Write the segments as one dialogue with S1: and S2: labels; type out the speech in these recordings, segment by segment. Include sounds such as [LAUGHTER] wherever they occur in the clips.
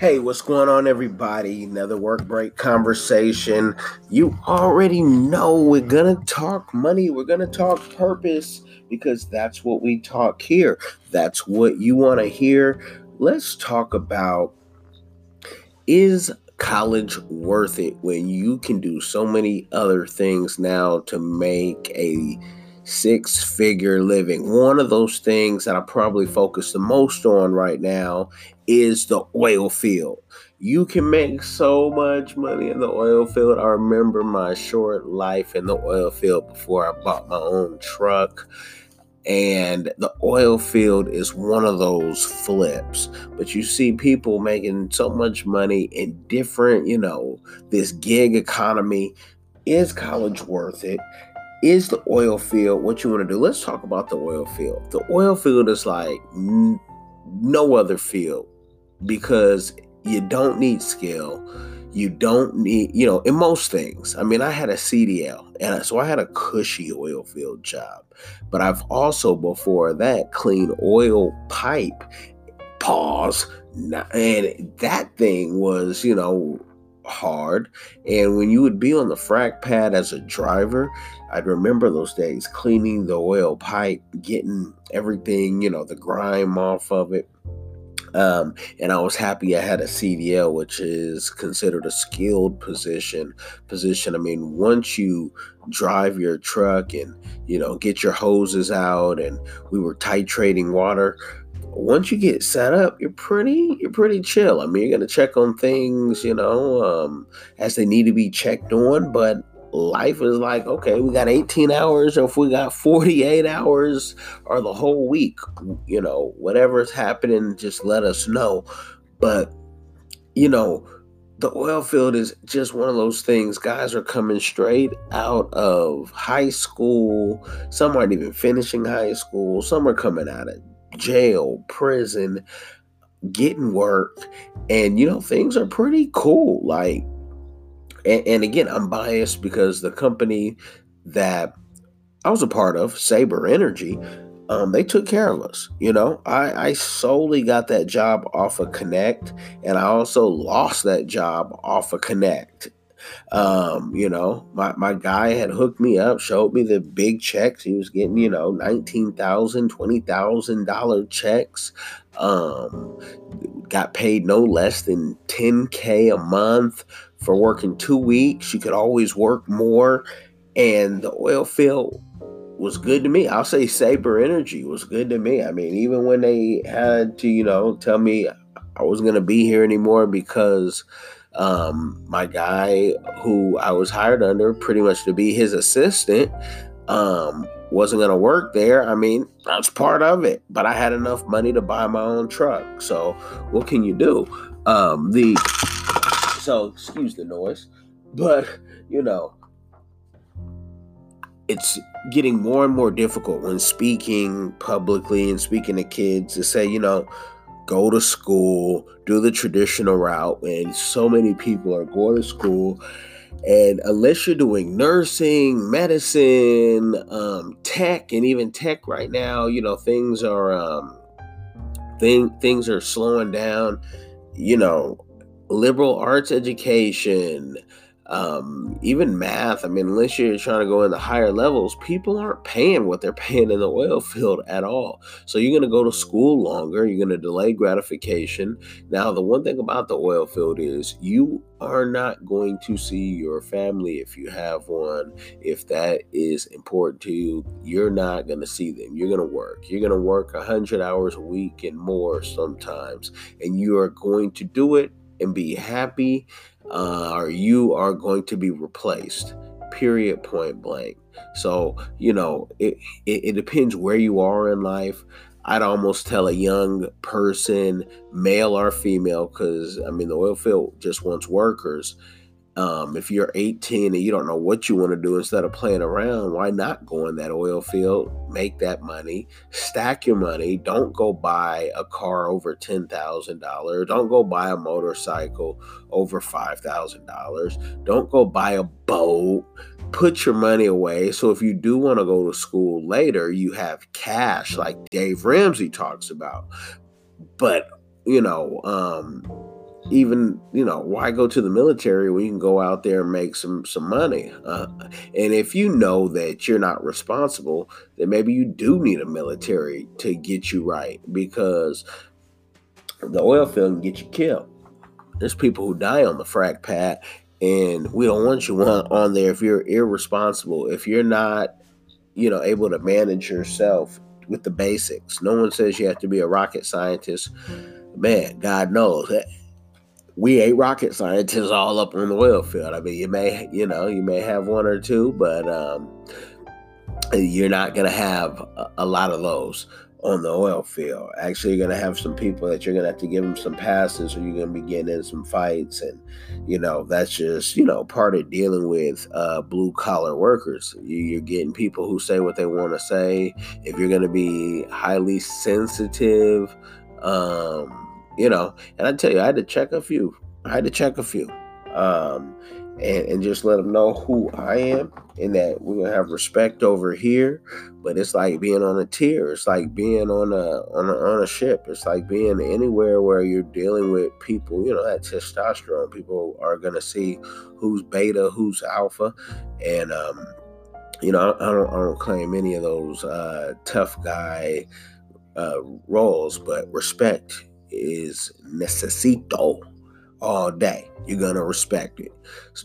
S1: Hey, what's going on, everybody? Another work break conversation. You already know we're gonna talk money, we're gonna talk purpose because that's what we talk here. That's what you want to hear. Let's talk about is college worth it when you can do so many other things now to make a six figure living. One of those things that I probably focus the most on right now is the oil field. You can make so much money in the oil field. I remember my short life in the oil field before I bought my own truck. And the oil field is one of those flips. But you see people making so much money in different, you know, this gig economy. Is college worth it? Is the oil field what you want to do? Let's talk about the oil field. The oil field is like no other field because you don't need skill. You don't need, you know, in most things. I mean, I had a CDL, and so I had a cushy oil field job. But I've also, before that, cleaned oil pipe. Pause. And that thing was, you know, hard. And when you would be on the frac pad as a driver, I'd remember those days cleaning the oil pipe, getting everything, you know, the grime off of it. Um, and I was happy I had a CDL, which is considered a skilled position. Position. I mean, once you drive your truck and you know get your hoses out, and we were titrating water once you get set up, you're pretty you're pretty chill. I mean, you're gonna check on things, you know, um, as they need to be checked on, but life is like, okay, we got 18 hours, or if we got 48 hours, or the whole week, you know, whatever's happening, just let us know. But you know, the oil field is just one of those things. Guys are coming straight out of high school. Some aren't even finishing high school. Some are coming out of jail, prison, getting work, and you know things are pretty cool. Like, and, and again, I'm biased because the company that I was a part of, Saber Energy, um, they took care of us. You know, I, I solely got that job off of Connect, and I also lost that job off of Connect. Um, you know, my, my guy had hooked me up, showed me the big checks. He was getting, you know, $19,000, $20,000 checks. Um, got paid no less than 10K a month for working two weeks. You could always work more. And the oil field was good to me. I'll say Saber Energy was good to me. I mean, even when they had to, you know, tell me I wasn't going to be here anymore because um, my guy who I was hired under pretty much to be his assistant um, wasn't going to work there. I mean, that's part of it. But I had enough money to buy my own truck. So what can you do? Um, the so excuse the noise, but you know, it's getting more and more difficult when speaking publicly and speaking to kids to say, you know, go to school, do the traditional route. And so many people are going to school. And unless you're doing nursing, medicine, um, tech, and even tech right now, you know, things are um, thing, things are slowing down. You know, liberal arts education, um, even math. I mean, unless you're trying to go into higher levels, people aren't paying what they're [LAUGHS] paying in the oil field at all. So you're going to go to school longer. You're going to delay gratification. Now, the one thing about the oil field is you are not going to see your family if you have one. If that is important to you, you're not going to see them. You're going to work. You're going to work 100 hours a week and more sometimes, and you are going to do it and be happy uh, or you are going to be replaced period point blank. So you know it, it, it depends where you are in life. I'd almost tell a young person male or female because i mean the oil field just wants workers um, if you're 18 and you don't know what you want to do instead of playing around, why not go in that oil field, make that money, stack your money? Don't go buy a car over $10,000. Don't go buy a motorcycle over $5,000. Don't go buy a boat. Put your money away. So if you do want to go to school later, you have cash, like Dave Ramsey talks about. But, you know, um, even you know why go to the military when you can go out there and make some some money? Uh, and if you know that you're not responsible then maybe you do need a military to get you right because the oil field can get you killed. There's people who die on the frack pad and we don't want you on, on there if you're irresponsible if you're not you know able to manage yourself with the basics. No one says you have to be a rocket scientist. Man god knows we ain't rocket scientists all up on the oil field. I mean, you may, you know, you may have one or two, but um, you're not going to have a, a, lot of those on the oil field. Actually, you're going to have some people that you're going to have to give them some passes, or you're going to be getting in some fights, and you know that's just you know part of dealing with uh, blue collar workers. You're getting people who say what they want to say. If you're going to be highly sensitive. Um, you know, and I tell you, I had to check a few. I had to check a few. Um, and, and just let them know who I am and that we're gonna have respect over here. But it's like being on a tier. It's like being on a on a on a ship. It's like being anywhere where you're dealing with people. You know that testosterone. People are gonna see who's beta, who's alpha, and um, you know I don't I don't claim any of those uh, tough guy uh, roles, but respect is necesito all day. You're gonna respect it.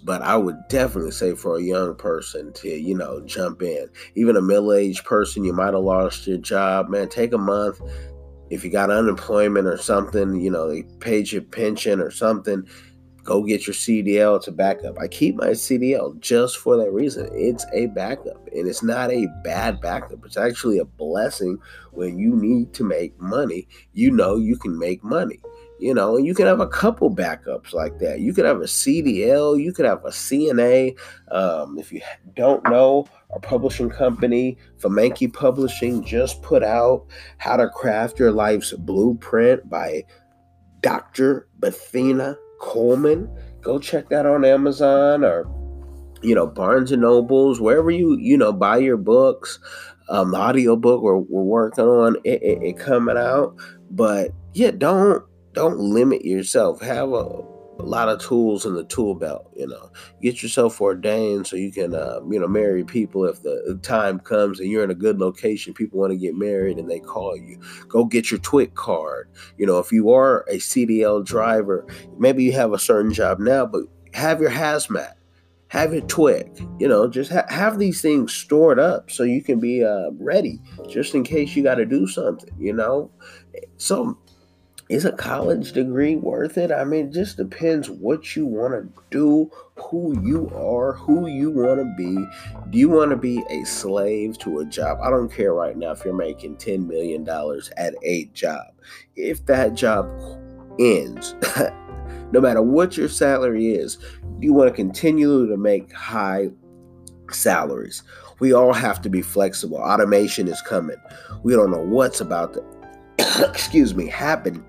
S1: But I would definitely say for a young person to, you know, jump in. Even a middle-aged person, you might have lost your job, man. Take a month. If you got unemployment or something, you know, they paid your pension or something, go get your CDL to backup. I keep my CDL just for that reason. It's a backup and it's not a bad backup. It's actually a blessing when you need to make money. You know you can make money. You know, and you can have a couple backups like that. You could have a CDL, you could have a CNA. Um, if you don't know, our publishing company, Fomenke Publishing, just put out How to Craft Your Life's Blueprint by Dr. Bethina Coleman. Go check that on Amazon or you know Barnes and Nobles, wherever you you know buy your books. Um, audio book we're, we're working on it, it, it coming out, but yeah, don't don't limit yourself. Have a a lot of tools in the tool belt. You know, get yourself ordained so you can, uh, you know, marry people if the time comes and you're in a good location. People want to get married and they call you. Go get your TWIC card. You know, if you are a CDL driver, maybe you have a certain job now, but have your hazmat. Have your TWIC, you know, just ha- have these things stored up so you can be uh, ready just in case you got to do something, you know. So is a college degree worth it? I mean, it just depends what you want to do, who you are, who you want to be. Do you want to be a slave to a job? I don't care right now if you're making $10 million at a job. If that job ends, [LAUGHS] no matter what your salary is, you want to continue to make high salaries. We all have to be flexible. Automation is coming. We don't know what's about to [COUGHS] excuse me happen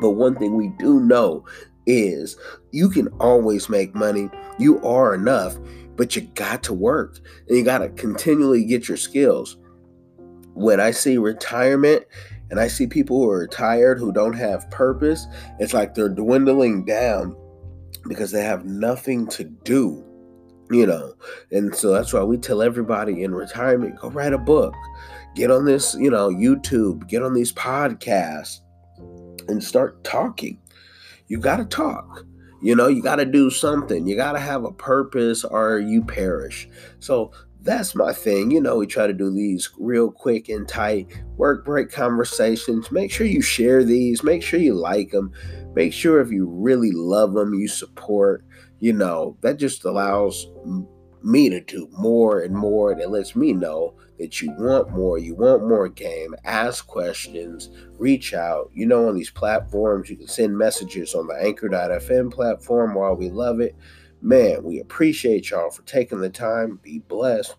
S1: but one thing we do know is you can always make money. You are enough, but you got to work and you got to continually get your skills. When I see retirement and I see people who are retired who don't have purpose, it's like they're dwindling down because they have nothing to do, you know. And so that's why we tell everybody in retirement go write a book, get on this, you know, YouTube, get on these podcasts and start talking. You got to talk. You know, you got to do something. You got to have a purpose or you perish. So that's my thing. You know, we try to do these real quick and tight work break conversations. Make sure you share these. Make sure you like them. Make sure if you really love them, you support. You know, that just allows me to do more and more. And it lets me know that you want more, you want more game, ask questions, reach out. You know, on these platforms, you can send messages on the anchor.fm platform while we love it. Man, we appreciate y'all for taking the time. Be blessed.